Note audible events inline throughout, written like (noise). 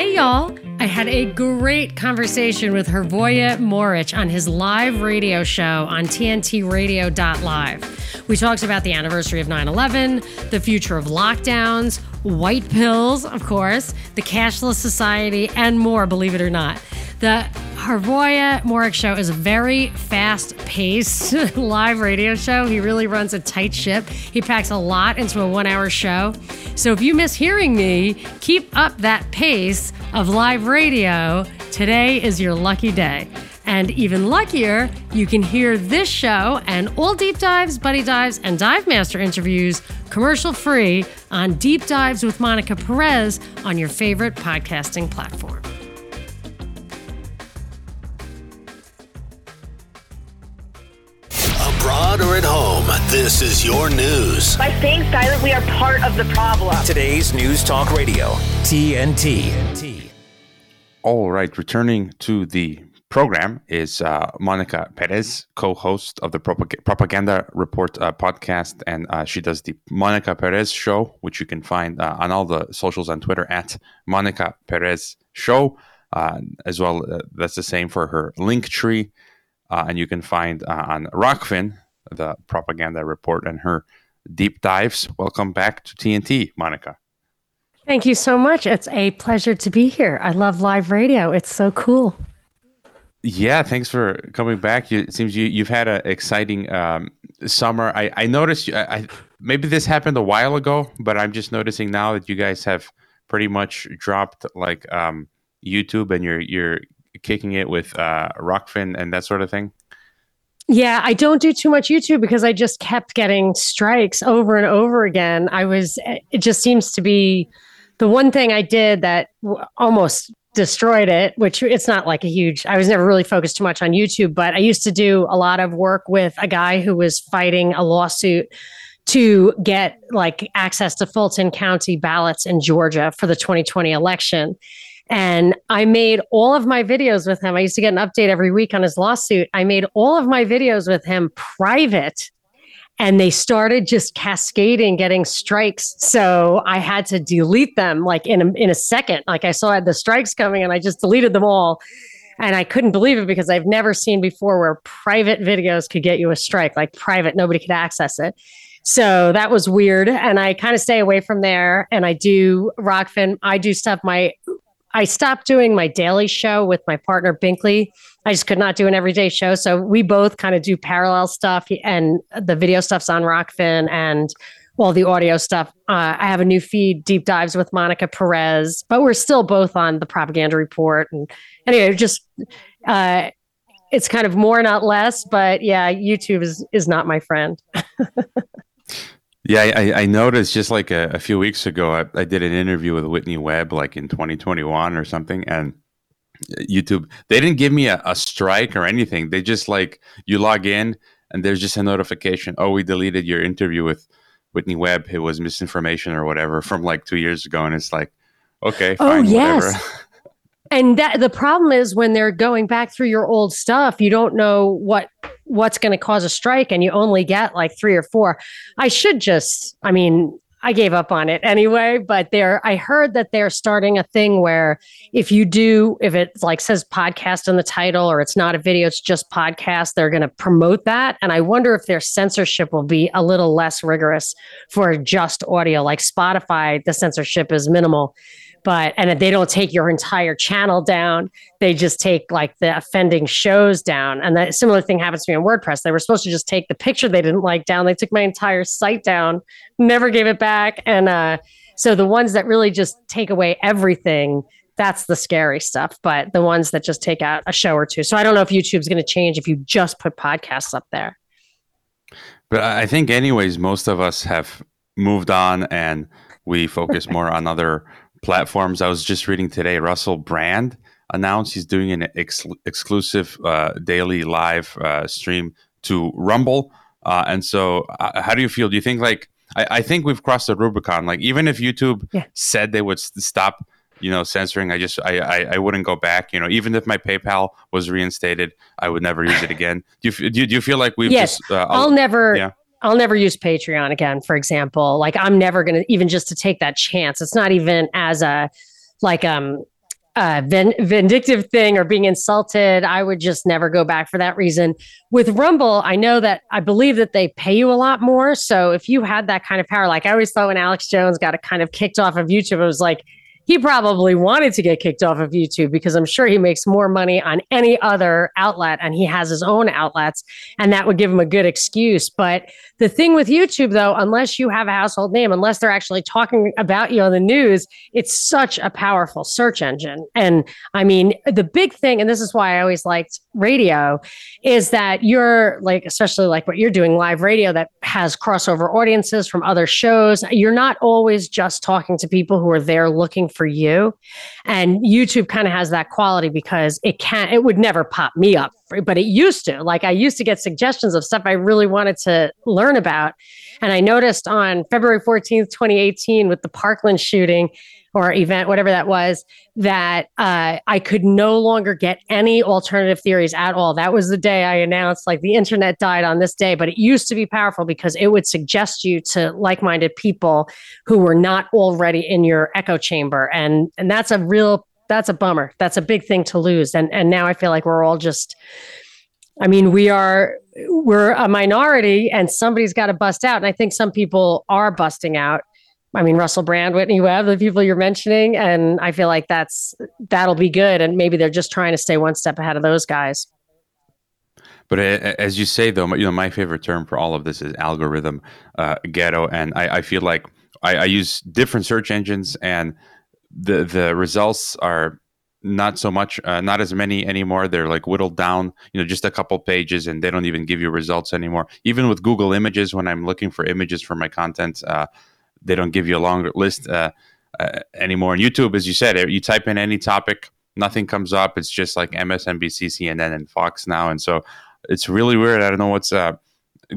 Hey, y'all. I had a great conversation with Hrvoje Morić on his live radio show on TNTRadio.live. We talked about the anniversary of 9 11, the future of lockdowns, white pills, of course, the cashless society, and more, believe it or not. The Hrvoje Morić show is a very fast paced (laughs) live radio show. He really runs a tight ship. He packs a lot into a one hour show. So if you miss hearing me, keep up that pace of live radio. Today is your lucky day. And even luckier, you can hear this show and all deep dives, buddy dives, and dive master interviews commercial free on Deep Dives with Monica Perez on your favorite podcasting platform. Abroad or at home, this is your news. By staying silent, we are part of the problem. Today's News Talk Radio, TNT. All right, returning to the program is uh, Monica Perez, co-host of the Propag- Propaganda Report uh, podcast, and uh, she does the Monica Perez Show, which you can find uh, on all the socials on Twitter at Monica Perez Show, uh, as well. Uh, that's the same for her link tree, and you can find on Rokfin the Propaganda Report and her deep dives. Welcome back to TNT, Monica. Thank you so much. It's a pleasure to be here. I love live radio. It's so cool. Yeah, thanks for coming back. You, it seems you you've had an exciting um, summer. I I noticed. You, I, I maybe this happened a while ago, but I'm just noticing now that you guys have pretty much dropped like um, YouTube and you're you're kicking it with uh, Rokfin and that sort of thing. Yeah, I don't do too much YouTube because I just kept getting strikes over and over again. I was, it just seems to be the one thing I did that almost destroyed it, which it's not like a huge, I was never really focused too much on YouTube, but I used to do a lot of work with a guy who was fighting a lawsuit to get like access to Fulton County ballots in Georgia for the 2020 election. And I made all of my videos with him. I used to get an update every week on his lawsuit. I made all of my videos with him private and they started just cascading getting strikes. So i had to delete them like in a, in a second. Like i saw the strikes coming and i just deleted them all. And i couldn't believe it because i've never seen before where private videos could get you a strike like private nobody could access it. So that was weird. And i kind of stay away from there. And i do Rokfin i do stuff my i stopped doing my daily show with my partner binkley I just could not do an everyday show. So we both kind of do parallel stuff, and the video stuff's on Rokfin, and all the audio stuff. Uh, I have a new feed, Deep Dives with Monica Perez, but we're still both on the Propaganda Report. And anyway, just uh, it's kind of more, not less. But yeah, YouTube is is not my friend. (laughs) Yeah, I, I, noticed just like a, a few weeks ago, I, I, did an interview with Whitney Webb, like in 2021 or something, and uh, YouTube. They didn't give me a, a strike or anything. They just like you log in and there's just a notification. Oh, we deleted your interview with Whitney Webb. It was misinformation or whatever from like two years ago. And it's like, okay, oh, fine, oh, yes. whatever. (laughs) and that the problem is when they're going back through your old stuff, you don't know what what's going to cause a strike and you only get like three or four. I should just, I mean, I gave up on it anyway, but there I heard that they're starting a thing where if you do if it like says podcast in the title or it's not a video it's just podcast they're going to promote that. And I wonder if their censorship will be a little less rigorous for just audio. Like Spotify the censorship is minimal but and they don't take your entire channel down. They just take like the offending shows down. And that similar thing happens to me on wordpress. They were supposed to just take the picture they didn't like down. They took my entire site down never gave it back. And uh, so the ones that really just take away everything that's the scary stuff. But the ones that just take out a show or two. So i don't know if youtube's going to change if you just put podcasts up there. But i think anyways most of us have moved on and we focus more on other platforms. I was just reading today, Russell Brand announced he's doing an ex- exclusive uh, daily live uh, stream to Rumble. Uh, and so, uh, how do you feel? Do you think like I, I, think we've crossed the Rubicon? Like even if YouTube yeah. said they would stop, you know, censoring, I just I, I, I wouldn't go back. You know, even if my PayPal was reinstated, I would never use it again. Do you do you, do you feel like we've yes? Just, uh, I'll, I'll never. Yeah. I'll never use Patreon again, for example. Like I'm never going to even just to take that chance. It's not even as a like um vindictive thing or being insulted. I would just never go back for that reason. With Rumble, I know that I believe that they pay you a lot more. So if you had that kind of power, like I always thought when Alex Jones got it kind of kicked off of YouTube, it was like, he probably wanted to get kicked off of YouTube because I'm sure he makes more money on any other outlet and he has his own outlets and that would give him a good excuse. But the thing with YouTube, though, unless you have a household name, unless they're actually talking about you on the news, it's such a powerful search engine. And I mean, the big thing, and this is why I always liked radio, is that you're like, especially like what you're doing live radio that has crossover audiences from other shows. You're not always just talking to people who are there looking for you. And YouTube kind of has that quality because it can't, it would never pop me up, but it used to. Like I used to get suggestions of stuff I really wanted to learn about. And I noticed on February 14th, 2018, with the Parkland shooting, or event, whatever that was, that uh, I could no longer get any alternative theories at all. That was the day I announced like the internet died on this day, but it used to be powerful because it would suggest you to like-minded people who were not already in your echo chamber, and and that's a real that's a bummer. That's a big thing to lose. And and now I feel like we're all just. I mean, we are we're a minority, and somebody's got to bust out. And I think some people are busting out I mean, Russell Brand, Whitney Webb, the people you're mentioning. And I feel like that's that'll be good. And maybe they're just trying to stay one step ahead of those guys. But as you say, though, you know, my favorite term for all of this is algorithm uh, ghetto, and I, I feel like I, I, use different search engines, and the the results are not so much, uh, not as many anymore. They're like whittled down, you know, just a couple pages, and they don't even give you results anymore. Even with Google Images, when I'm looking for images for my content, uh, they don't give you a longer list uh, uh, anymore. On YouTube, as you said, you type in any topic, nothing comes up. It's just like MSNBC, CNN, and Fox now, and so it's really weird. I don't know what's uh,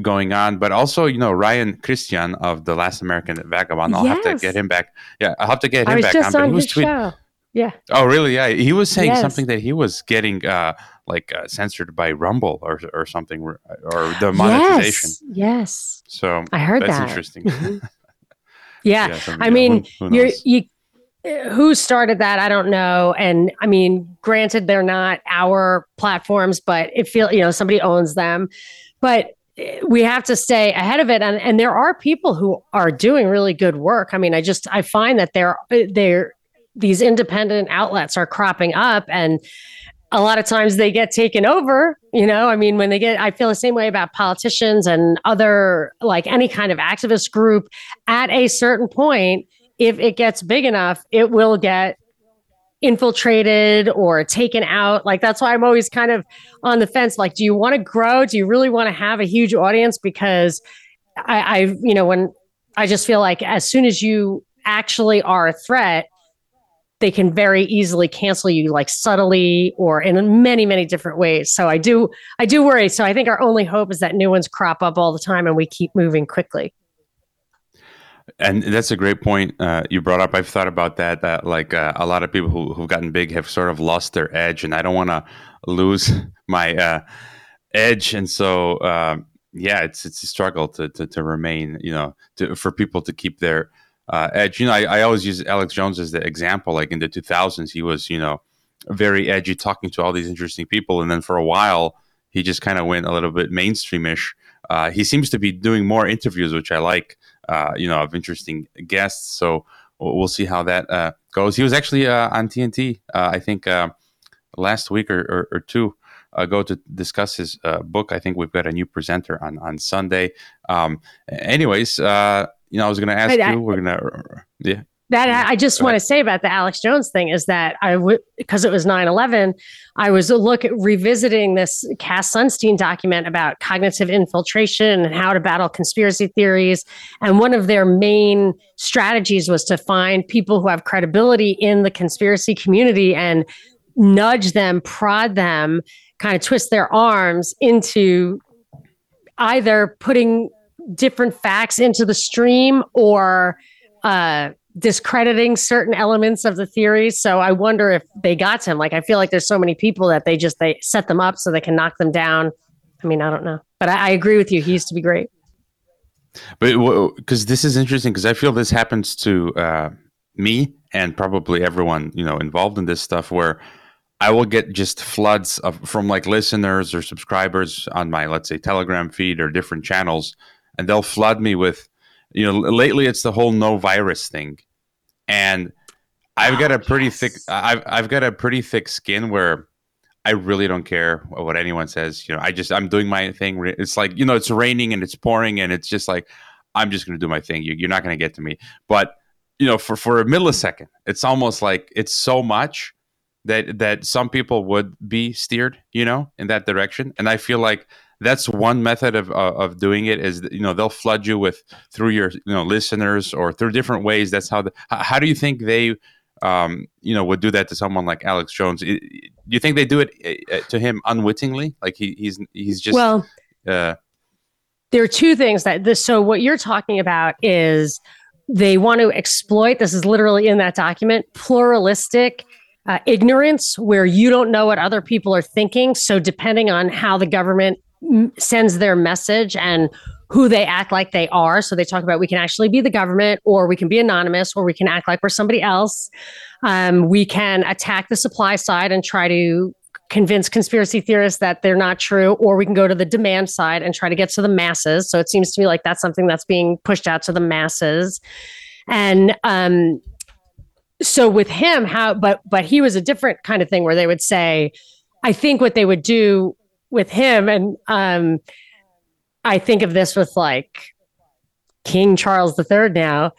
going on, but also you know Ryan Christian of the Last American Vagabond. I'll yes. have to get him back. Yeah, I'll have to get him back on. on he was tweeting. Yeah. Oh, really? Yeah. He was saying yes. something that he was getting uh, like uh, censored by Rumble or or something, or, the monetization. Yes. yes. So I heard that's that. interesting. Mm-hmm. (laughs) Yeah. yeah I mean, who, who you're, you, who started that? I don't know. And I mean, granted, they're not our platforms, but it feel, you know, somebody owns them, but eh, we have to stay ahead of it. And, and there are people who are doing really good work. I mean, I just, I find that they're, eh, they're, these independent outlets are cropping up and a lot of times they get taken over you know? I mean when they get i feel the same way about politicians and other like any kind of activist group. At a certain point if it gets big enough it will get infiltrated or taken out. Like that's why i'm always kind of on the fence like do you want to grow? Do you really want to have a huge audience? Because i i you know when i just feel like as soon as you actually are a threat they can very easily cancel you like subtly or in many many different ways. So i do i do worry. So i think our only hope is that new ones crop up all the time and we keep moving quickly. And that's a great point uh, you brought up. I've thought about that that like uh, a lot of people who, who've gotten big have sort of lost their edge and i don't want to lose (laughs) my uh, edge. And so um, yeah it's it's a struggle to, to, to remain you know to, for people to keep their uh, edge. You know, I, I always use Alex Jones as the example. Like in the 2000s, he was, you know, very edgy, talking to all these interesting people, and then for a while, he just kind of went a little bit mainstreamish. Uh, he seems to be doing more interviews, which I like. Uh, you know, of interesting guests. So we'll see how that uh, goes. He was actually uh, on TNT, uh, I think, uh, last week or, or, or two ago to discuss his book. I think we've got a new presenter on on Sunday. Um, anyways, you know, I was going to ask I, you. We're going to, yeah. that I just want to say about the Alex Jones thing is that I would because it was 9-11, I was a look at revisiting this Cass Sunstein document about cognitive infiltration and how to battle conspiracy theories. And one of their main strategies was to find people who have credibility in the conspiracy community and nudge them, prod them, kind of twist their arms into either putting different facts into the stream or uh, discrediting certain elements of the theories. So I wonder if they got to him. Like I feel like there's so many people that they just they set them up so they can knock them down. I mean, I don't know, but I, I agree with you. He used to be great. But because this is interesting, because I feel this happens to uh, me and probably everyone you know involved in this stuff, where I will get just floods of from like listeners or subscribers on my let's say Telegram feed or different channels, and they'll flood me with you know, lately it's the whole no virus thing, and I've got a oh, pretty yes. thick. I've I've got a pretty thick skin where I really don't care what anyone says. You know, I just I'm doing my thing. It's like you know, it's raining and it's pouring, and it's just like I'm just going to do my thing. You, you're not going to get to me. But you know, for for a millisecond, it's almost like it's so much that that some people would be steered, you know, in that direction. And I feel like that's one method of uh, of doing it is you know they'll flood you with through your you know listeners or through different ways. That's how the, how do you think they um, you know would do that to someone like Alex Jones? Do you think they do it uh, uh, to him unwittingly? Like he, he's he's just well uh, there are two things that this so what you're talking about is they want to exploit this is literally in that document pluralistic uh, ignorance where you don't know what other people are thinking. So, depending on how the government sends their message and who they act like they are. So they talk about we can actually be the government, or we can be anonymous, or we can act like we're somebody else. Um, we can attack the supply side and try to convince conspiracy theorists that they're not true, or we can go to the demand side and try to get to the masses. So it seems to me like that's something that's being pushed out to the masses. And um, so with him, how but but he was a different kind of thing where they would say, I think what they would do with him and um I think of this with like King Charles III now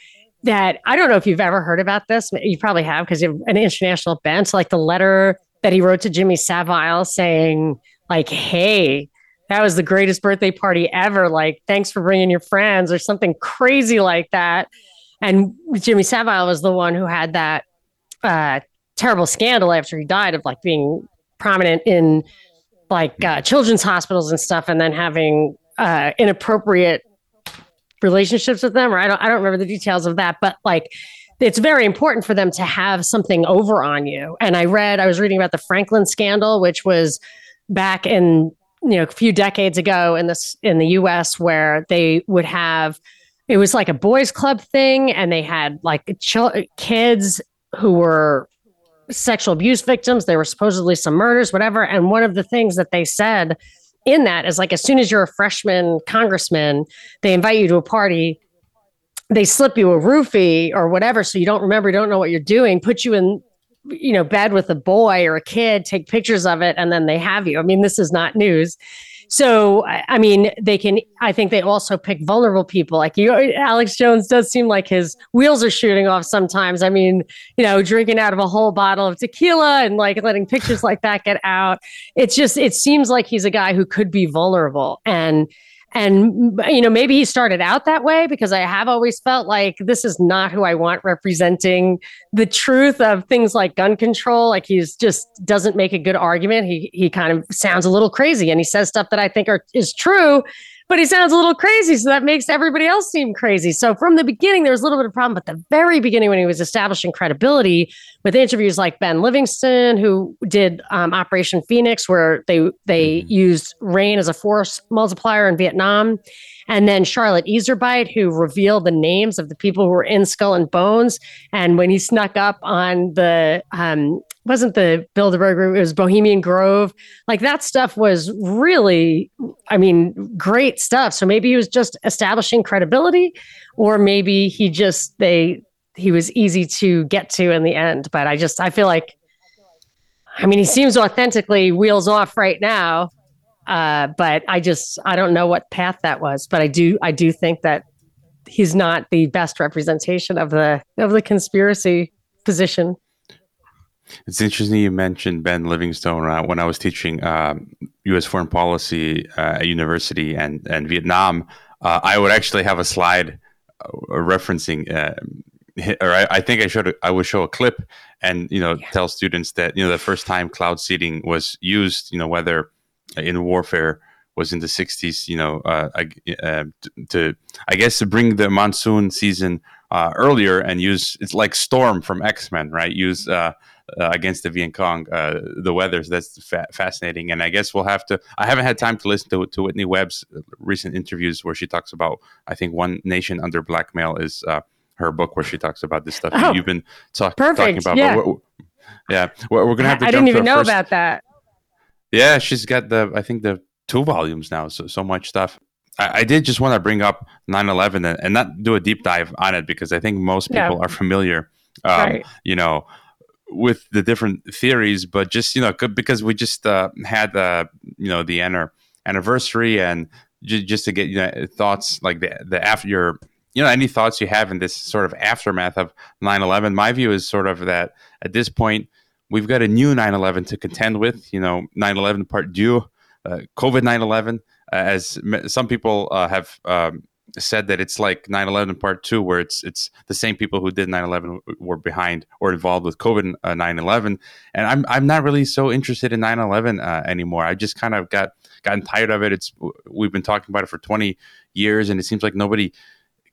that I don't know if you've ever heard about this. You probably have because you have an international bench, like the letter that he wrote to Jimmy Savile saying, like, hey, that was the greatest birthday party ever. Like, thanks for bringing your friends or something crazy like that. And Jimmy Savile was the one who had that uh, terrible scandal after he died of like being prominent in like uh, children's hospitals and stuff, and then having uh, inappropriate relationships with them. Or I don't, I don't remember the details of that, but like it's very important for them to have something over on you. And I read, I was reading about the Franklin scandal, which was back in you know a few decades ago in this in the U.S. where they would have it was like a boys club thing, and they had like ch- kids who were sexual abuse victims. There were supposedly some murders, whatever. And one of the things that they said in that is like, as soon as you're a freshman congressman, they invite you to a party, they slip you a roofie or whatever. So you don't remember, you don't know what you're doing, put you in, you know, bed with a boy or a kid, take pictures of it, and then they have you. I mean, this is not news. So, I mean, they can, I think they also pick vulnerable people. Like you, Alex Jones does seem like his wheels are shooting off sometimes. I mean, you know, drinking out of a whole bottle of tequila and like letting pictures like that get out. It's just, it seems like he's a guy who could be vulnerable. And, and, you know, maybe he started out that way because I have always felt like this is not who I want representing the truth of things like gun control. Like he's just doesn't make a good argument. He, he kind of sounds a little crazy and he says stuff that I think are, is true but he sounds a little crazy. So that makes everybody else seem crazy. So from the beginning, there was a little bit of problem. But the very beginning, when he was establishing credibility with interviews like Ben Livingston, who did um, Operation Phoenix, where they they mm-hmm. used rain as a force multiplier in Vietnam, and then Charlotte Iserbyt, who revealed the names of the people who were in Skull and Bones, and when he snuck up on the um, wasn't the Bilderberg, Group, it was Bohemian Grove. Like that stuff was really, I mean, great stuff. So maybe he was just establishing credibility, or maybe he just, they, he was easy to get to in the end. But I just, I feel like, I mean, he seems authentically wheels off right now. Uh, but I just, I don't know what path that was. But I do, I do think that he's not the best representation of the of the conspiracy position. It's interesting you mentioned Ben Livingston uh, when I was teaching um, U.S. foreign policy uh, at university and and Vietnam. Uh, I would actually have a slide uh, referencing, uh, or I, I, think I showed I would show a clip and you know yeah. tell students that you know the first time cloud seeding was used, you know whether in warfare was in the 60s, you know, uh, uh, to I guess to bring the monsoon season uh, earlier and use it's like Storm from X Men, right? Use uh, uh, against the Viet Cong, uh, the weather. So that's fa- fascinating, and I guess we'll have to. I haven't had time to listen to, to Whitney Webb's recent interviews where she talks about. I think one nation under blackmail is her book where she talks about this stuff oh, you've been talk- talking about. Yeah, we're, yeah, we're, we're, gonna have to. I didn't even know first. about that. Yeah, she's got the. I think the two volumes now. So so much stuff. I, I did just want to bring up 9/11 and, and, not do a deep dive on it because I think most people are familiar. Um, right. You know, with the different theories, but just you know because we just uh, had the you know the anniversary and j- just to get you know thoughts like the the after your you know any thoughts you have in this sort of aftermath of 9-11 my view is sort of that at this point we've got a new 9-11 to contend with you know 9-11 part deux uh, COVID 9 11, uh, as some people uh, have um, said that it's like 9-11 part two where it's it's the same people who did 9-11 were behind or involved with covid 9-11 and i'm i'm not really so interested in 9-11 uh, anymore. I just kind of got gotten tired of it. It's we've been talking about it for 20 years and it seems like nobody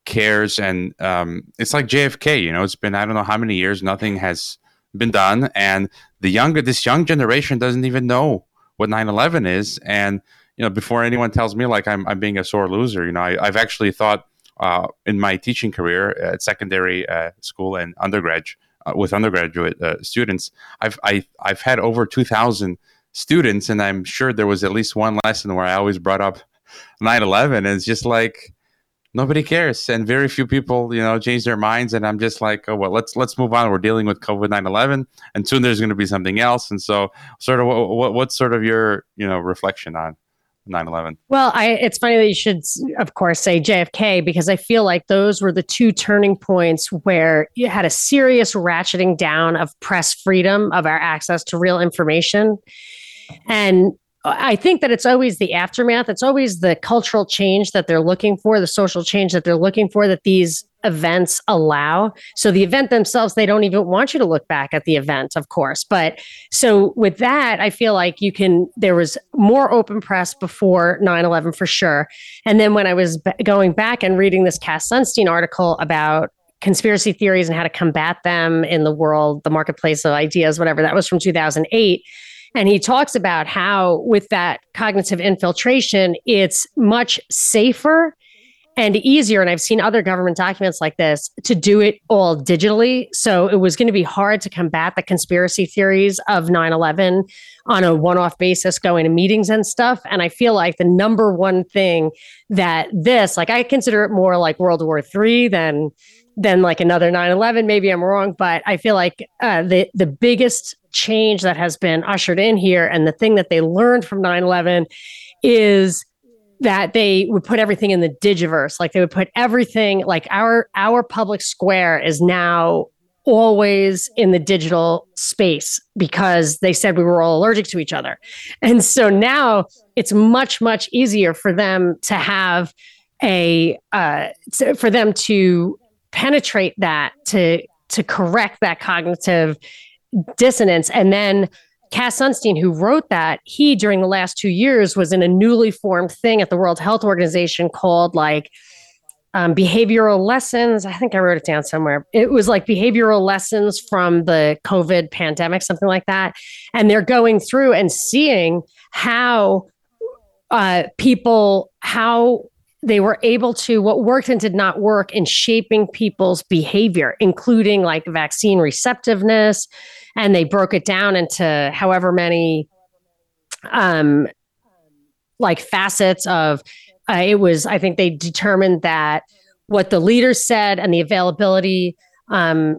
cares and um, it's like jfk you know it's been i don't know how many years nothing has been done. And the younger this young generation doesn't even know what 9-11 is. And you know before anyone tells me like i'm, I'm being a sore loser you know I, have actually thought uh, in my teaching career at secondary uh, school and undergrad uh, with undergraduate uh, students i've I, i've had over 2000 students. And i'm sure there was at least one lesson where i always brought up 9-11 and it's just like nobody cares and very few people you know change their minds and i'm just like oh well let's let's move on. We're dealing with covid 9-11 and soon there's going to be something else. And so sort of what, what, what's sort of your you know reflection on 9-11 well i it's funny that you should of course say jfk because i feel like those were the two turning points where you had a serious ratcheting down of press freedom of our access to real information. And I think that it's always the aftermath. It's always the cultural change that they're looking for, the social change that they're looking for that these events allow. So the event themselves, they don't even want you to look back at the event, of course. But so with that, I feel like you can, there was more open press before 9 11 for sure. And then when I was b- going back and reading this Cass Sunstein article about conspiracy theories and how to combat them in the world, the marketplace of ideas, whatever, that was from 2008 and he talks about how, with that cognitive infiltration, it's much safer and easier. And I've seen other government documents like this to do it all digitally. So it was going to be hard to combat the conspiracy theories of 9 11 on a one off basis, going to meetings and stuff. And I feel like the number one thing that this, like, I consider it more like World War III than than like another 9-11 maybe i'm wrong but i feel like uh, the the biggest change that has been ushered in here and the thing that they learned from 9-11 is that they would put everything in the digiverse. Like they would put everything like our our public square is now always in the digital space because they said we were all allergic to each other. And so now it's much much easier for them to have a uh, for them to penetrate that to to correct that cognitive dissonance and then Cass Sunstein, who wrote that, he during the last two years was in a newly formed thing at the World Health Organization called like um, behavioral lessons. I think I wrote it down somewhere. It was like behavioral lessons from the COVID pandemic, something like that. And they're going through and seeing how uh, people, how they were able to what worked and did not work in shaping people's behavior including like vaccine receptiveness and they broke it down into however many um like facets of uh, it was i think they determined that what the leaders said and the availability um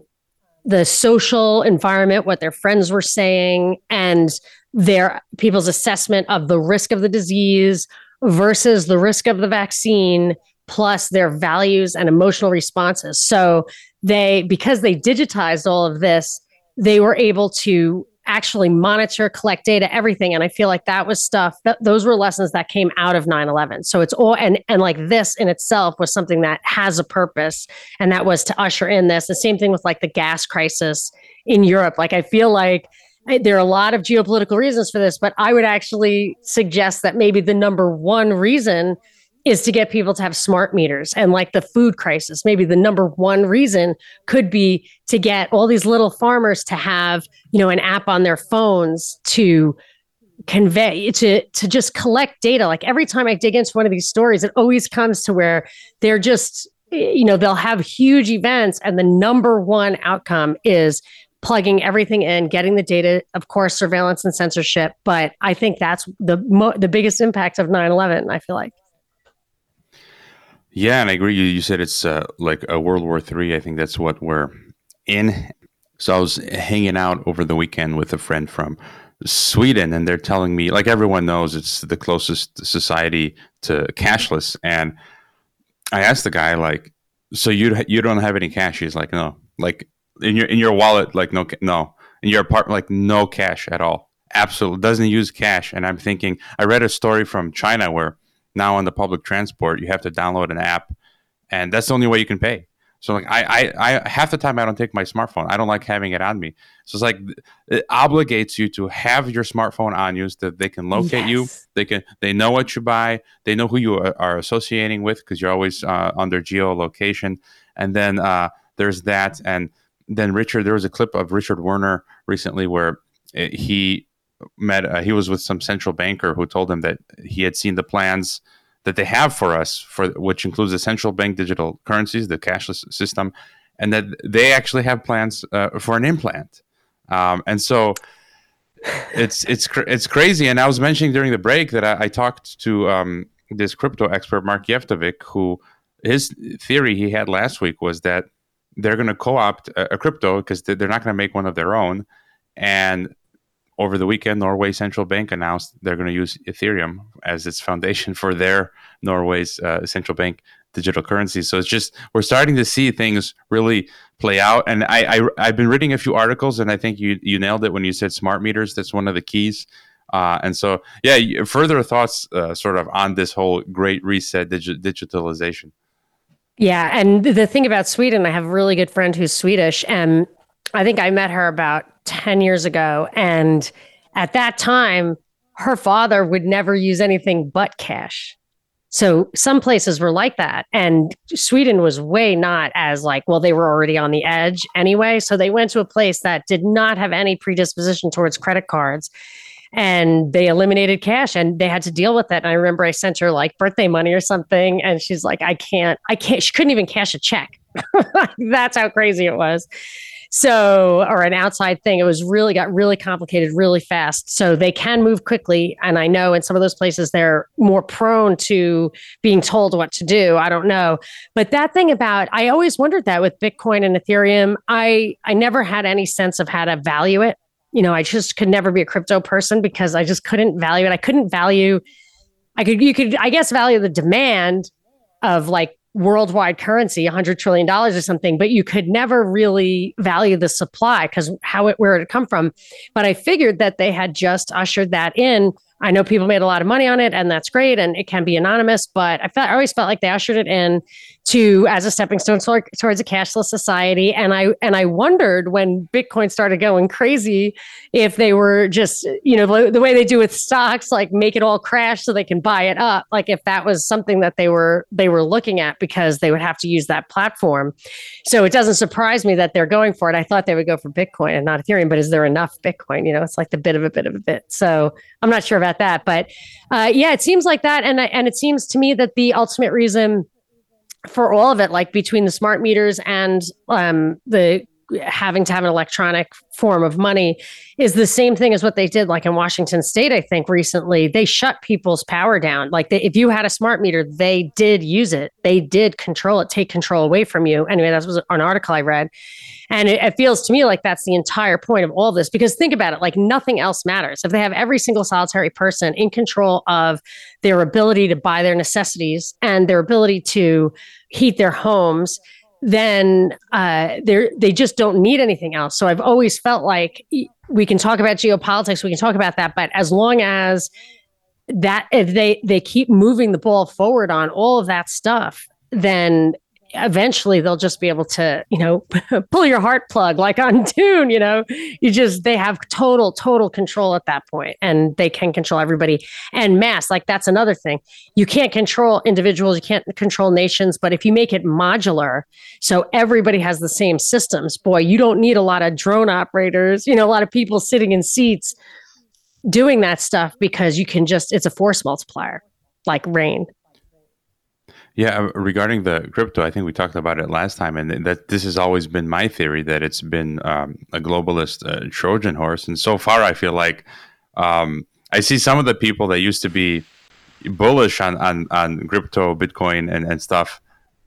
the social environment what their friends were saying and their people's assessment of the risk of the disease versus the risk of the vaccine plus their values and emotional responses. So they, because they digitized all of this, they were able to actually monitor, collect data, everything. And I feel like that was stuff that those were lessons that came out of 9-11. So it's all and and like this in itself was something that has a purpose. And that was to usher in this. The same thing with like the gas crisis in Europe. Like I feel like there are a lot of geopolitical reasons for this, but I would actually suggest that maybe the number one reason is to get people to have smart meters and like the food crisis. Maybe the number one reason could be to get all these little farmers to have you know an app on their phones to convey to to just collect data. Like every time i dig into one of these stories it always comes to where they're just eh, you know they'll have huge events and the number one outcome is plugging everything in getting the data of course surveillance and censorship but i think that's the mo- the biggest impact of 9-11 i feel like yeah, and I agree. You, you said it's uh, like a World War Three. I think that's what we're in. So I was hanging out over the weekend with a friend from Sweden, and they're telling me, like everyone knows, it's the closest society to cashless. And I asked the guy, like, so you you don't have any cash? He's like, no, like in your in your wallet, like no no. In your apartment, like no cash at all. Absolutely doesn't use cash. And I'm thinking, I read a story from China where now on the public transport you have to download an app and that's the only way you can pay. So like I, I i half the time i don't take my smartphone. I don't like having it on me. So it's like it obligates you to have your smartphone on you so that they can locate yes. you they can they know what you buy. They know who you are associating with because you're always uh, under geolocation. And then uh, there's that. And then richard there was a clip of richard werner recently where it, eh, he met uh, he was with some central banker who told him that he had seen the plans that they have for us for which includes the central bank digital currencies the cashless system and that they actually have plans uh, for an implant. Um, and so (laughs) it's it's it's crazy. And i was mentioning during the break that i, I talked to um, this crypto expert mark Jeftovic who his theory he had last week was that they're going to co-opt a, a crypto because they're not going to make one of their own and over the weekend, Norway Central Bank announced they're going to use Ethereum as its foundation (laughs) for their Norway's uh, central bank digital currency. So it's just we're starting to see things really play out. And I, I have been reading a few articles, and I think you you nailed it when you said smart meters. That's one of the keys. Uh, and so, yeah, further thoughts, uh, sort of on this whole great reset digi- digitalization. Yeah, and the thing about Sweden, I have a really good friend who's Swedish, and I think I met her about 10 years ago. And at that time, her father would never use anything but cash. So some places were like that. And Sweden was way not as like, well, they were already on the edge anyway. So they went to a place that did not have any predisposition towards credit cards and they eliminated cash and they had to deal with that. And I remember I sent her like birthday money or something. And she's like, I can't, I can't, she couldn't even cash a check. (laughs) That's how crazy it was. So, or an outside thing. It was really got really complicated really fast. So they can move quickly. And I know in some of those places they're more prone to being told what to do. I don't know. But that thing about, I always wondered that with Bitcoin and Ethereum, I, I never had any sense of how to value it. You know, I just could never be a crypto person because I just couldn't value it. I couldn't value, I could, you could, I guess, value the demand of like worldwide currency, $100 trillion or something, but you could never really value the supply because how it, where it come from. But I figured that they had just ushered that in I know people made a lot of money on it, and that's great, and it can be anonymous. But I felt I always felt like they ushered it in to as a stepping stone toward, towards a cashless society. And I and I wondered when Bitcoin started going crazy if they were just you know the, way they do with stocks, like make it all crash so they can buy it up. Like if that was something that they were they were looking at because they would have to use that platform. So it doesn't surprise me that they're going for it. I thought they would go for Bitcoin and not Ethereum, but is there enough Bitcoin? You know, it's like the bit of a bit of a bit. So I'm not sure about that, but uh, yeah, it seems like that, and and it seems to me that the ultimate reason for all of it, like between the smart meters and um, the having to have an electronic form of money is the same thing as what they did like in Washington state I think recently. They shut people's power down. Like they, if you had a smart meter they did use it. They did control it take control away from you. Anyway that was an article I read. And it, it feels to me like that's the entire point of all this because think about it like nothing else matters. If they have every single solitary person in control of their ability to buy their necessities and their ability to heat their homes then uh, they they just don't need anything else. So I've always felt like we can talk about geopolitics, we can talk about that, but as long as that if they they keep moving the ball forward on all of that stuff, then eventually they'll just be able to, you know, (laughs) pull your heart plug like on (laughs) Dune, you know. You just they have total total control at that point and they can control everybody and mass like that's another thing. You can't control individuals, you can't control nations, but if you make it modular so everybody has the same systems, boy, you don't need a lot of drone operators, you know, a lot of people sitting in seats doing that stuff because you can just it's a force multiplier like rain. Yeah, uh, regarding the crypto, I think we talked about it last time, and that this has always been my theory that it's been um, a globalist uh, Trojan horse. And so far, I feel like um, I see some of the people that used to be bullish on on, on crypto, Bitcoin, and, and stuff.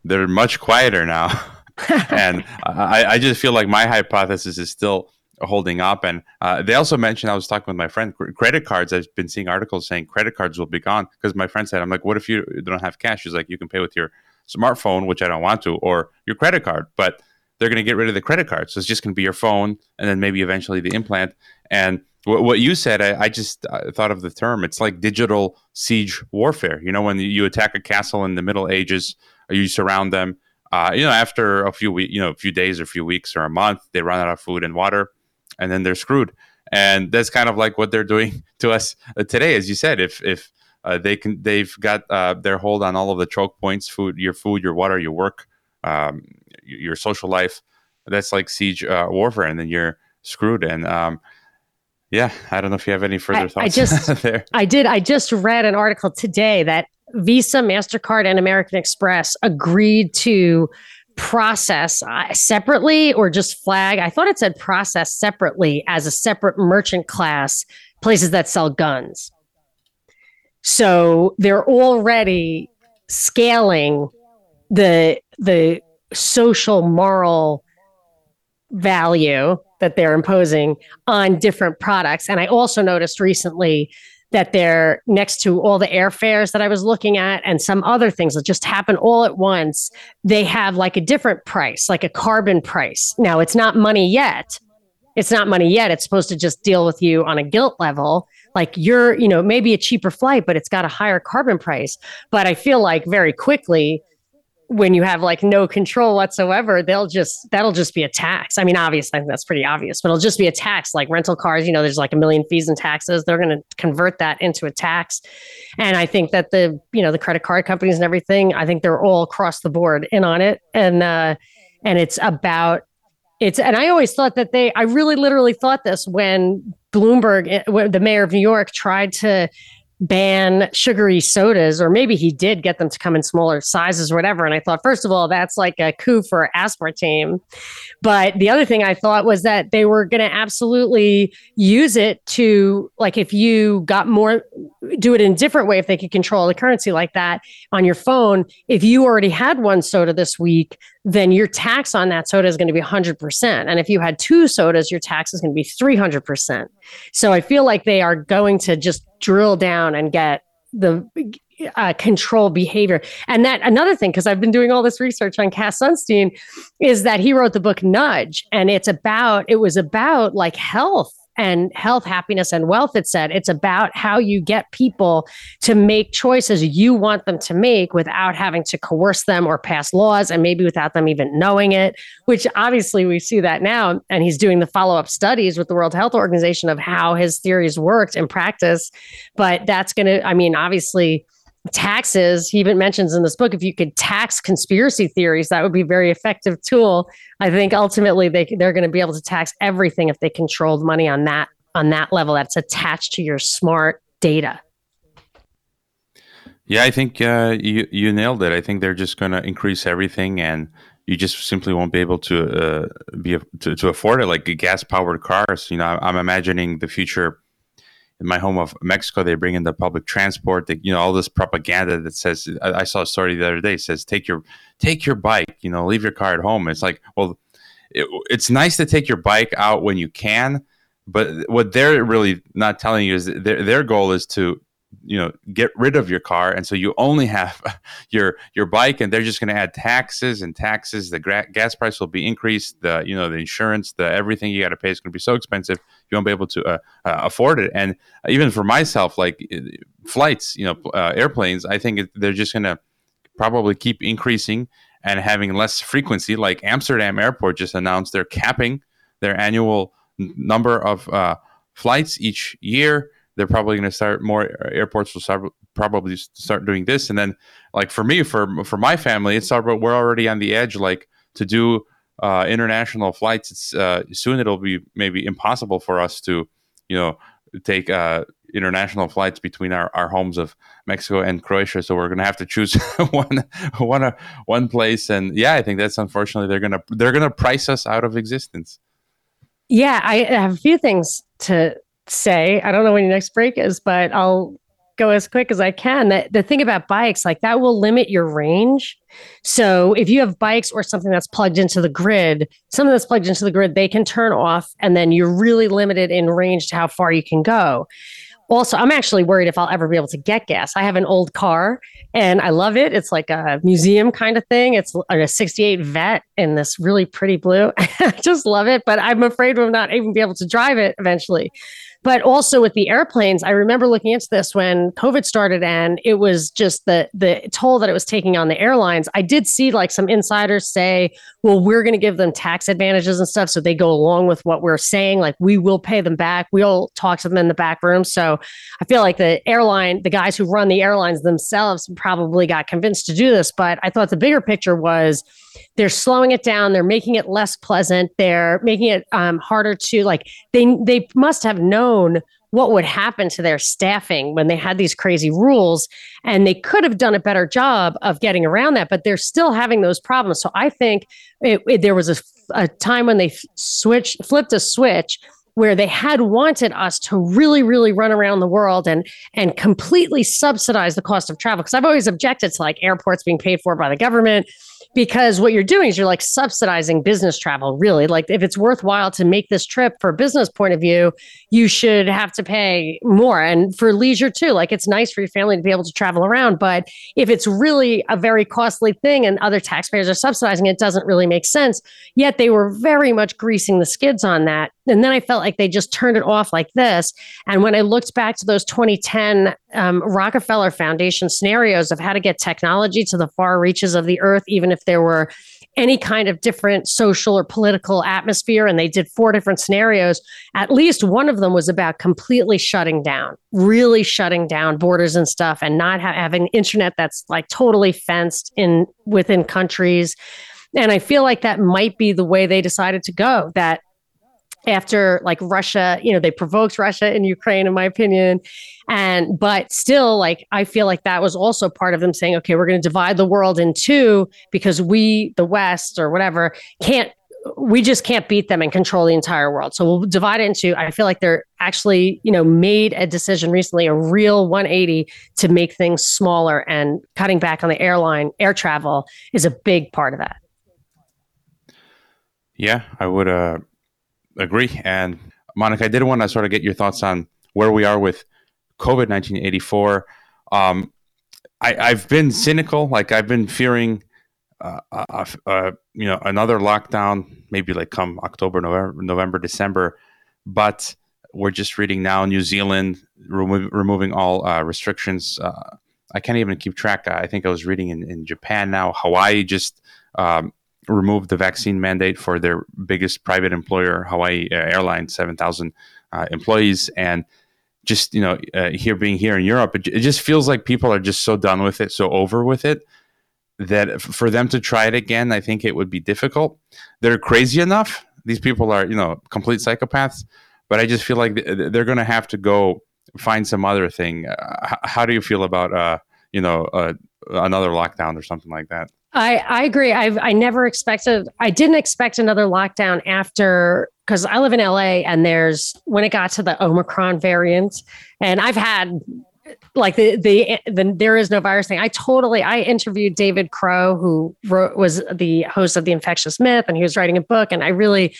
They're much quieter now, (laughs) and I, I just feel like my hypothesis is still holding up. And uh, they also mentioned, I was talking with my friend, credit cards. I've been seeing articles saying credit cards will be gone because my friend said, I'm like, what if you don't have cash? She's like, you can pay with your smartphone, which I don't want to, or your credit card. But they're going to get rid of the credit card. So it's just going to be your phone and then maybe eventually the implant. And w- what you said, I, I just uh, thought of the term. It's like digital siege warfare. You know, when you attack a castle in the Middle Ages, you surround them. Uh, you know, after a few weeks, you know, a few days or a few weeks or a month, they run out of food and water and then they're screwed. And that's kind of like what they're doing (laughs) to us uh, today, as you said. If if uh, they can, they've got uh, their hold on all of the choke points: food, your food, your water, your work, um, your social life. That's like siege uh, warfare, and then you're screwed. And um, yeah, I don't know if you have any further I, thoughts. I just, (laughs) there. I did. I just read an article today that Visa, Mastercard, and American Express agreed to process uh, separately or just flag. I thought it said process separately as a separate merchant class, places that sell guns. So they're already scaling the the social moral value that they're imposing on different products. And I also noticed recently that they're next to all the airfares that I was looking at and some other things that just happen all at once. They have like a different price, like a carbon price. Now, it's not money yet. It's not money yet. It's supposed to just deal with you on a guilt level. Like you're, you know, maybe a cheaper flight, but it's got a higher carbon price. But I feel like very quickly, when you have like no control whatsoever, they'll just that'll just be a tax. I mean, obviously I think that's pretty obvious, but it'll just be a tax like rental cars, you know, there's like a million fees and taxes. They're going to convert that into a tax. And I think that the, you know, the credit card companies and everything, I think they're all across the board in on it. And uh and it's about it's and I always thought that they I really literally thought this when Bloomberg, eh, the mayor of New York tried to ban sugary sodas, or maybe he did get them to come in smaller sizes or whatever. And I thought, first of all, that's like a coup for aspartame. But the other thing I thought was that they were going to absolutely use it to, like, if you got more, do it in a different way, if they could control the currency like that on your phone. If you already had one soda this week, then your tax on that soda is going to be 100%. And if you had two sodas, your tax is going to be 300%. So I feel like they are going to just drill down and get the uh, control behavior. And that another thing, because I've been doing all this research on Cass Sunstein, is that he wrote the book Nudge, and it's about it was about like health and health, happiness, and wealth. It said it's about how you get people to make choices you want them to make without having to coerce them or pass laws, and maybe without them even knowing it. Which obviously we see that now, and he's doing the follow up studies with the World Health Organization of how his theories worked in practice. But that's going to, I mean, obviously taxes he even mentions in this book if you could tax conspiracy theories that would be a very effective tool. I think ultimately they, they're going to be able to tax everything if they controlled money on that on that level that's attached to your smart data. Yeah i think uh, you, you nailed it. I think they're just going to increase everything and you just simply won't be able to uh, be to, to afford it. Like gas powered cars you know i'm imagining the future in my home of mexico they bring in the public transport they, you know all this propaganda that says I, I saw a story the other day says take your take your bike you know leave your car at home. It's like well it, it's nice to take your bike out when you can but what they're really not telling you is their, their goal is to you know get rid of your car and so you only have (laughs) your your bike and they're just going to add taxes and taxes. The gra- gas price will be increased. The you know the insurance the everything you got to pay is going to be so expensive you won't be able to uh, uh, afford it. And even for myself like flights you know uh, airplanes i think they're just going to probably keep increasing and having less frequency like amsterdam airport just announced they're capping their annual number of uh, flights each year they're probably going to start more airports will start probably start doing this. And then like for me for for my family it's we're already on the edge like to do uh, international flights. It's uh, soon it'll be maybe impossible for us to you know take uh, international flights between our, our homes of Mexico and Croatia. So we're going to have to choose (laughs) one one uh, one place. And yeah I think that's unfortunately they're going to they're going to price us out of existence. Yeah I have a few things to say, I don't know when your next break is, but I'll go as quick as I can. That the thing about bikes, like that will limit your range. So if you have bikes or something that's plugged into the grid, something that's plugged into the grid, they can turn off and then you're really limited in range to how far you can go. Also, I'm actually worried if I'll ever be able to get gas. I have an old car and I love it. It's like a museum kind of thing. It's a 68 vet in this really pretty blue. (laughs) I just love it, but I'm afraid we'll not even be able to drive it eventually. But also with the airplanes, I remember looking into this when COVID started and it was just the the toll that it was taking on the airlines. I did see like some insiders say, well, we're going to give them tax advantages and stuff so they go along with what we're saying. Like we will pay them back. We'll talk to them in the back room. So I feel like the airline, the guys who run the airlines themselves probably got convinced to do this. But I thought the bigger picture was they're slowing it down they're making it less pleasant they're making it um, harder to like they they must have known what would happen to their staffing when they had these crazy rules and they could have done a better job of getting around that but they're still having those problems. So i think it, it, there was a, a time when they switched flipped a switch where they had wanted us to really really run around the world and and completely subsidize the cost of travel because i've always objected to like airports being paid for by the government because what you're doing is you're like subsidizing business travel really. Like if it's worthwhile to make this trip for business point of view you should have to pay more. And for leisure too like it's nice for your family to be able to travel around but if it's really a very costly thing and other taxpayers are subsidizing it doesn't really make sense. Yet they were very much greasing the skids on that and then i felt like they just turned it off like this. And when i looked back to those 2010 um, rockefeller foundation scenarios of how to get technology to the far reaches of the earth even if there were any kind of different social or political atmosphere and they did four different scenarios at least one of them was about completely shutting down really shutting down borders and stuff and not ha- having internet that's like totally fenced in within countries. And i feel like that might be the way they decided to go that after like Russia, you know, they provoked Russia in Ukraine, in my opinion. And, but still, like, I feel like that was also part of them saying, okay, we're going to divide the world in two because we, the West or whatever, can't, we just can't beat them and control the entire world. So we'll divide it into, I feel like they're actually, you know, made a decision recently, a real 180 to make things smaller and cutting back on the airline, air travel is a big part of that. Yeah, I would, uh, agree. And Monica, I did want to sort of get your thoughts on where we are with COVID 1984. Um, I, have been cynical. Like I've been fearing, uh, uh, uh, you know, another lockdown, maybe like come October, November, November, December. But we're just reading now New Zealand remo- removing all uh, restrictions. Uh, I can't even keep track. I think I was reading in, in Japan now. Hawaii just um, removed the vaccine mandate for their biggest private employer, Hawaii Airlines, 7,000 uh, employees. And just, you know, uh, here being here in Europe, it, it, just feels like people are just so done with it, so over with it, that for them to try it again, I think it would be difficult. They're crazy enough. These people are, you know, complete psychopaths. But I just feel like they're going to have to go find some other thing. Uh, how do you feel about, uh, you know, uh, another lockdown or something like that? I, I agree. I've I never expected I didn't expect another lockdown after because I live in LA and there's when it got to the Omicron variant, and I've had like the, the the there is no virus thing. I totally I interviewed David Crowe, who wrote was the host of the Infectious Myth, and he was writing a book, and I really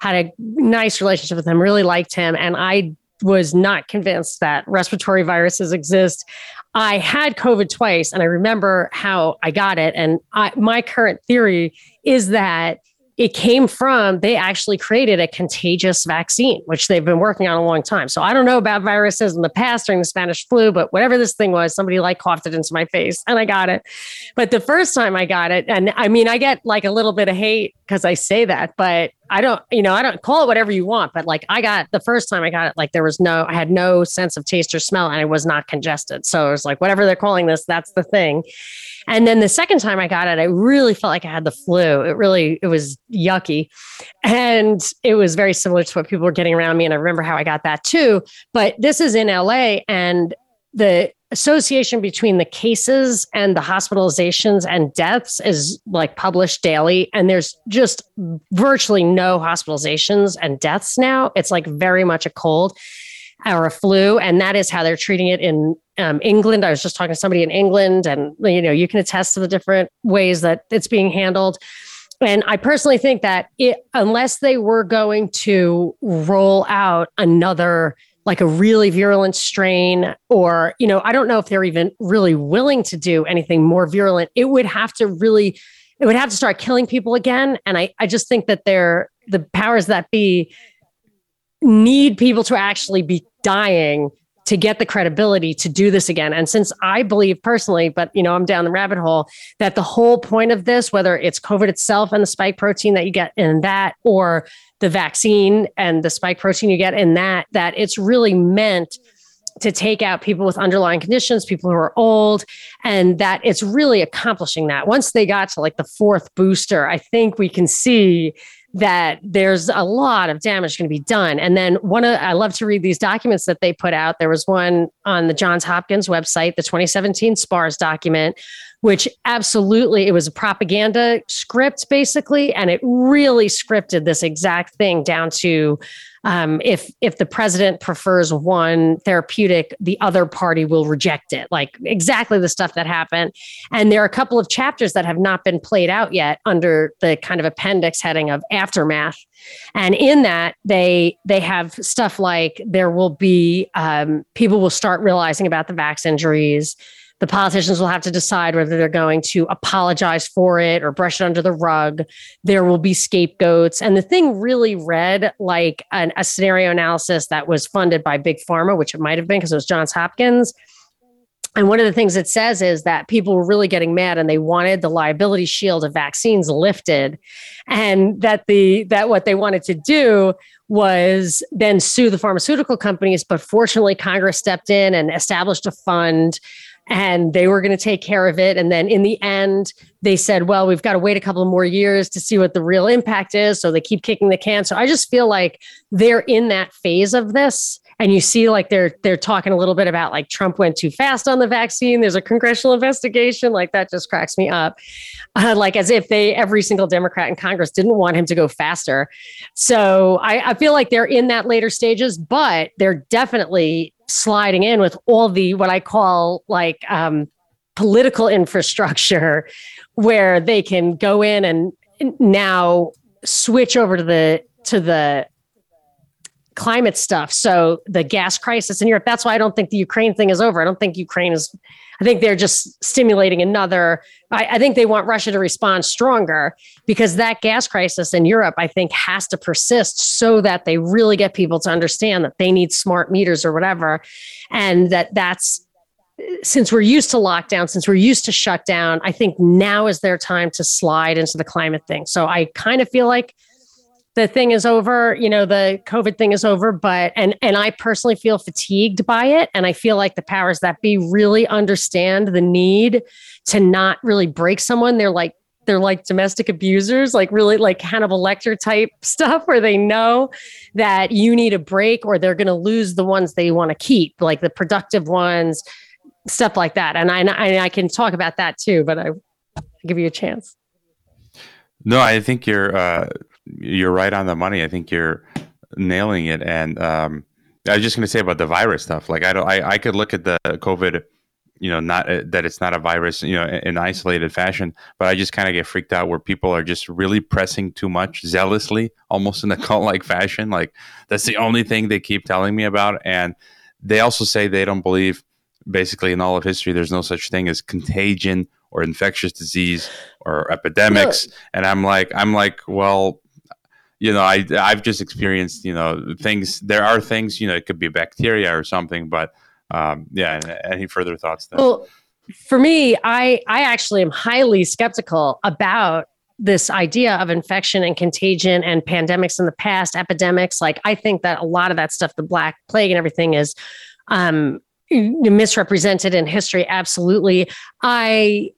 had a nice relationship with him. Really liked him, and I was not convinced that respiratory viruses exist. I had COVID twice, and I remember how I got it. And I, my current theory is that it came from they actually created a contagious vaccine, which they've been working on a long time. So I don't know about viruses in the past during the Spanish flu, but whatever this thing was, somebody like coughed it into my face and I got it. But the first time I got it, and I mean, I get like a little bit of hate because I say that, but I don't, you know, I don't call it whatever you want, but like I got the first time I got it, like there was no, I had no sense of taste or smell and I was not congested. So it was like, whatever they're calling this, that's the thing. And then the second time I got it, I really felt like I had the flu. It really, it was yucky. And it was very similar to what people were getting around me. And I remember how I got that too. But this is in LA and the association between the cases and the hospitalizations and deaths is like published daily and there's just virtually no hospitalizations and deaths now. It's like very much a cold or a flu and that is how they're treating it in um, england. I was just talking to somebody in england and you know you can attest to the different ways that it's being handled. And I personally think that it, unless they were going to roll out another like a really virulent strain or you know i don't know if they're even really willing to do anything more virulent. It would have to really it would have to start killing people again. And i i just think that they're the powers that be need people to actually be dying to get the credibility to do this again. And since I believe personally, but you know, I'm down the rabbit hole, that the whole point of this, whether it's COVID itself and the spike protein that you get in that, or the vaccine and the spike protein you get in that, that it's really meant to take out people with underlying conditions, people who are old, and that it's really accomplishing that. Once they got to like the fourth booster, I think we can see that there's a lot of damage going to be done. And then one of I love to read these documents that they put out. There was one on the Johns Hopkins website, the 2017 SPARS document, which absolutely it was a propaganda script basically, and it really scripted this exact thing down to um, if if the president prefers one therapeutic, the other party will reject it. Like exactly the stuff that happened. And there are a couple of chapters that have not been played out yet under the kind of appendix heading of aftermath. And in that, they they have stuff like there will be um, people will start realizing about the vax injuries the politicians will have to decide whether they're going to apologize for it or brush it under the rug. There will be scapegoats. And the thing really read like an, a scenario analysis that was funded by Big Pharma, which it might have been because it was Johns Hopkins. And one of the things it says is that people were really getting mad and they wanted the liability shield of vaccines lifted. And that the that what they wanted to do was then sue the pharmaceutical companies. But fortunately, Congress stepped in and established a fund and they were going to take care of it. And then in the end, they said, well, we've got to wait a couple more years to see what the real impact is. So they keep kicking the can. So I just feel like they're in that phase of this. And you see, like they're they're talking a little bit about like Trump went too fast on the vaccine. There's a congressional investigation. Like that just cracks me up. Uh, like as if they every single Democrat in Congress didn't want him to go faster. So I, I feel like they're in that later stages, but they're definitely sliding in with all the what I call like um, political infrastructure where they can go in and now switch over to the to the climate stuff. So the gas crisis in Europe, that's why I don't think the Ukraine thing is over. I don't think Ukraine is I think they're just stimulating another. I, I, think they want Russia to respond stronger because that gas crisis in Europe, I think, has to persist so that they really get people to understand that they need smart meters or whatever. And that that's since we're used to lockdown, since we're used to shut down, I think now is their time to slide into the climate thing. So I kind of feel like the thing is over you know the covid thing is over but and and i personally feel fatigued by it. And i feel like the powers that be really understand the need to not really break someone. They're like they're like domestic abusers like really like hannibal lecter type (laughs) stuff where they know that you need a break or they're going to lose the ones they want to keep like the productive ones stuff like that. And I, I i can talk about that too but i give you a chance. No, I think you're uh, you're right on the money. I think you're nailing it. And um, I was just going to say about the virus stuff. Like I don't, I, I could look at the COVID, you know, not uh, that it's not a virus, you know, in isolated fashion, but I just kind of get freaked out where people are just really pressing too much zealously, almost in a (laughs) cult like fashion. Like that's the only thing they keep telling me about. And they also say they don't believe basically in all of history, there's no such thing as contagion or infectious disease or epidemics. And I'm like, I'm like, well, you know, I I've just experienced, you know, things. There are things, you know, it could be bacteria or something, but um, yeah. Any further thoughts? There? Well, for me, I I actually am highly skeptical about this idea of infection and contagion and pandemics in the past, epidemics. Like I think that a lot of that stuff, the Black Plague and everything, is um, misrepresented in history. Absolutely, I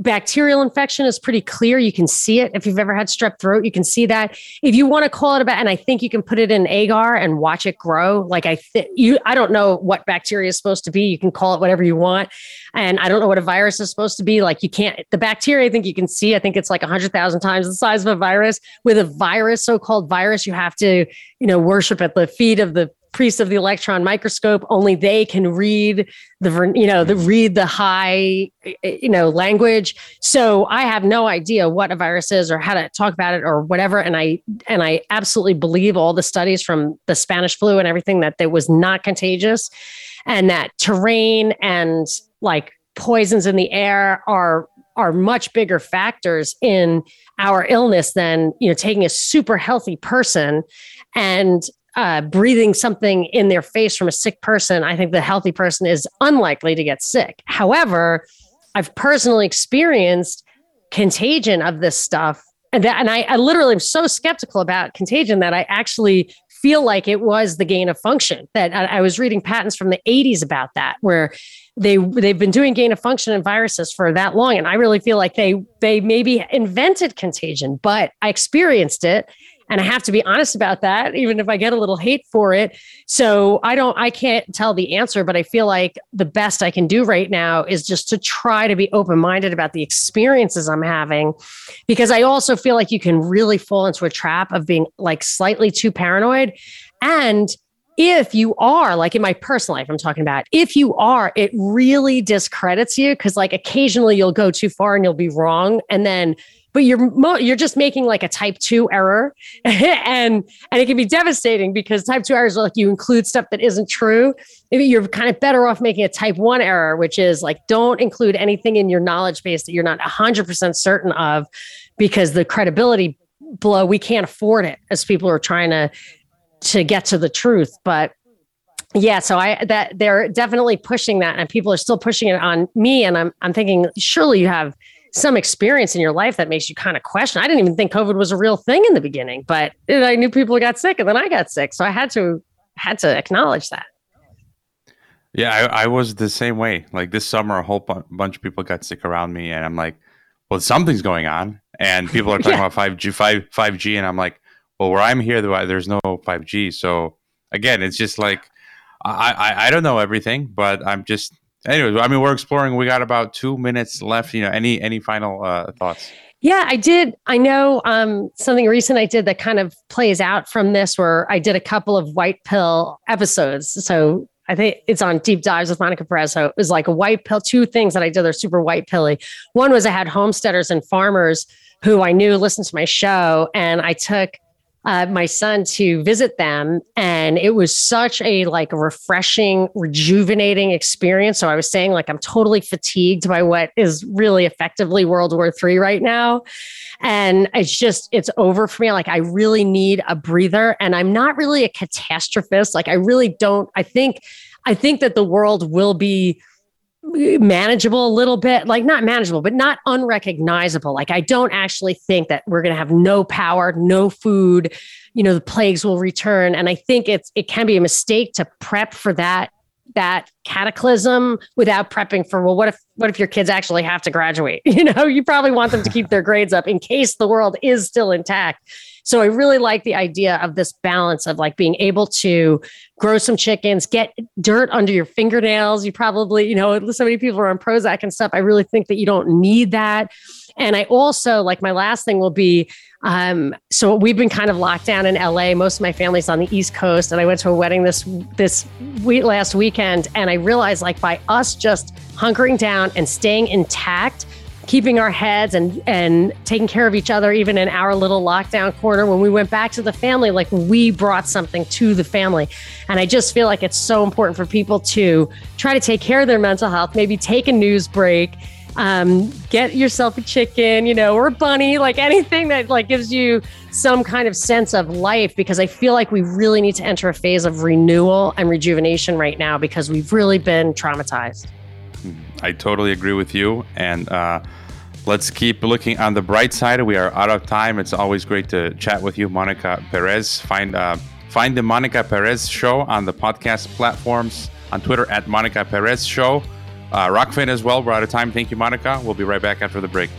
bacterial infection is pretty clear. You can see it. If you've ever had strep throat, you can see that. If you want to call it about, and I think you can put it in agar and watch it grow. Like I think you, I don't know what bacteria is supposed to be. You can call it whatever you want. And I don't know what a virus is supposed to be. Like you can't, the bacteria, I think you can see, I think it's like a hundred thousand times the size of a virus. With a virus, so-called virus, you have to, you know, worship at the feet of the priests of the electron microscope only they can read the you know the read the high eh, eh, you know language. So i have no idea what a virus is or how to talk about it or whatever. And i and i absolutely believe all the studies from the spanish flu and everything that it was not contagious and that terrain and like poisons in the air are are much bigger factors in our illness than you know taking a super healthy person. And uh, breathing something in their face from a sick person, I think the healthy person is unlikely to get sick. However, I've personally experienced contagion of this stuff. And, that, and I, I literally am so skeptical about contagion that I actually feel like it was the gain of function that I, I, was reading patents from the 80s about that where they they've been doing gain of function in viruses for that long and i really feel like they they maybe invented contagion but i experienced it and I have to be honest about that, even if I get a little hate for it. So I don't, I can't tell the answer, but I feel like the best I can do right now is just to try to be open minded about the experiences I'm having. Because I also feel like you can really fall into a trap of being like slightly too paranoid. And if you are like in my personal life i'm talking about if you are it really discredits you because like occasionally you'll go too far and you'll be wrong and then but you're mo- you're just making like a type 2 error. (laughs) And and it can be devastating because type 2 errors are like you include stuff that isn't true. You're kind of better off making a type 1 error which is like don't include anything in your knowledge base that you're not 100% certain of because the credibility blow we can't afford it as people are trying to to get to the truth. But yeah so i that they're definitely pushing that and people are still pushing it on me. And i'm i'm thinking surely you have some experience in your life that makes you kind of question. I didn't even think COVID was a real thing in the beginning, but I knew people got sick and then I got sick. So I had to had to acknowledge that. Yeah, I, I was the same way. Like this summer, a whole bu- bunch of people got sick around me, and I'm like, "Well, something's going on." And (laughs) people are talking yeah. about five G, five five G, and I'm like, "Well, where I'm here, there's no five G." So again, it's just like I, I I don't know everything, but I'm just Anyways, I mean, we're exploring. We got about two minutes left. You know, any any final uh, thoughts? Yeah, I did. I know um, something recent I did that kind of plays out from this, where I did a couple of white pill episodes. So I think it's on Deep Dives with Monica Perez. So it was like a white pill. Two things that I did are super white pilly. One was I had homesteaders and farmers who I knew listened to my show, and I took uh, my son to visit them. And it was such a like refreshing rejuvenating experience. So i was saying like i'm totally fatigued by what is really effectively world war three right now. And it's just it's over for me. Like i really need a breather. And i'm not really a catastrophist. Like i really don't i think i think that the world will be manageable a little bit like not manageable but not unrecognizable. Like i don't actually think that we're going to have no power no food you know the plagues will return. And i think it's it can be a mistake to prep for that that cataclysm without prepping for well what if what if your kids actually have to graduate? (laughs) You know you probably want them to keep their grades up in case the world is still intact So I really like the idea of this balance of like being able to grow some chickens, get dirt under your fingernails. You probably, you know, so many people are on Prozac and stuff. I really think that you don't need that. And I also like my last thing will be um, so we've been kind of locked down in LA. Most of my family's on the East Coast, and I went to a wedding this this week last weekend, and I realized like by us just hunkering down and staying intact, keeping our heads and and taking care of each other, even in our little lockdown corner, when we went back to the family, like we brought something to the family, and I just feel like it's so important for people to try to take care of their mental health, maybe take a news break um, get yourself a chicken, you know, or a bunny, like anything that like gives you some kind of sense of life. Because I feel like we really need to enter a phase of renewal and rejuvenation right now because we've really been traumatized. I totally agree with you, and uh, let's keep looking on the bright side. We are out of time. It's always great to chat with you, Monica Perez. Find uh, find the Monica Perez Show on the podcast platforms on Twitter at Monica Perez Show. Uh, Rokfin as well. We're out of time. Thank you, Monica. We'll be right back after the break.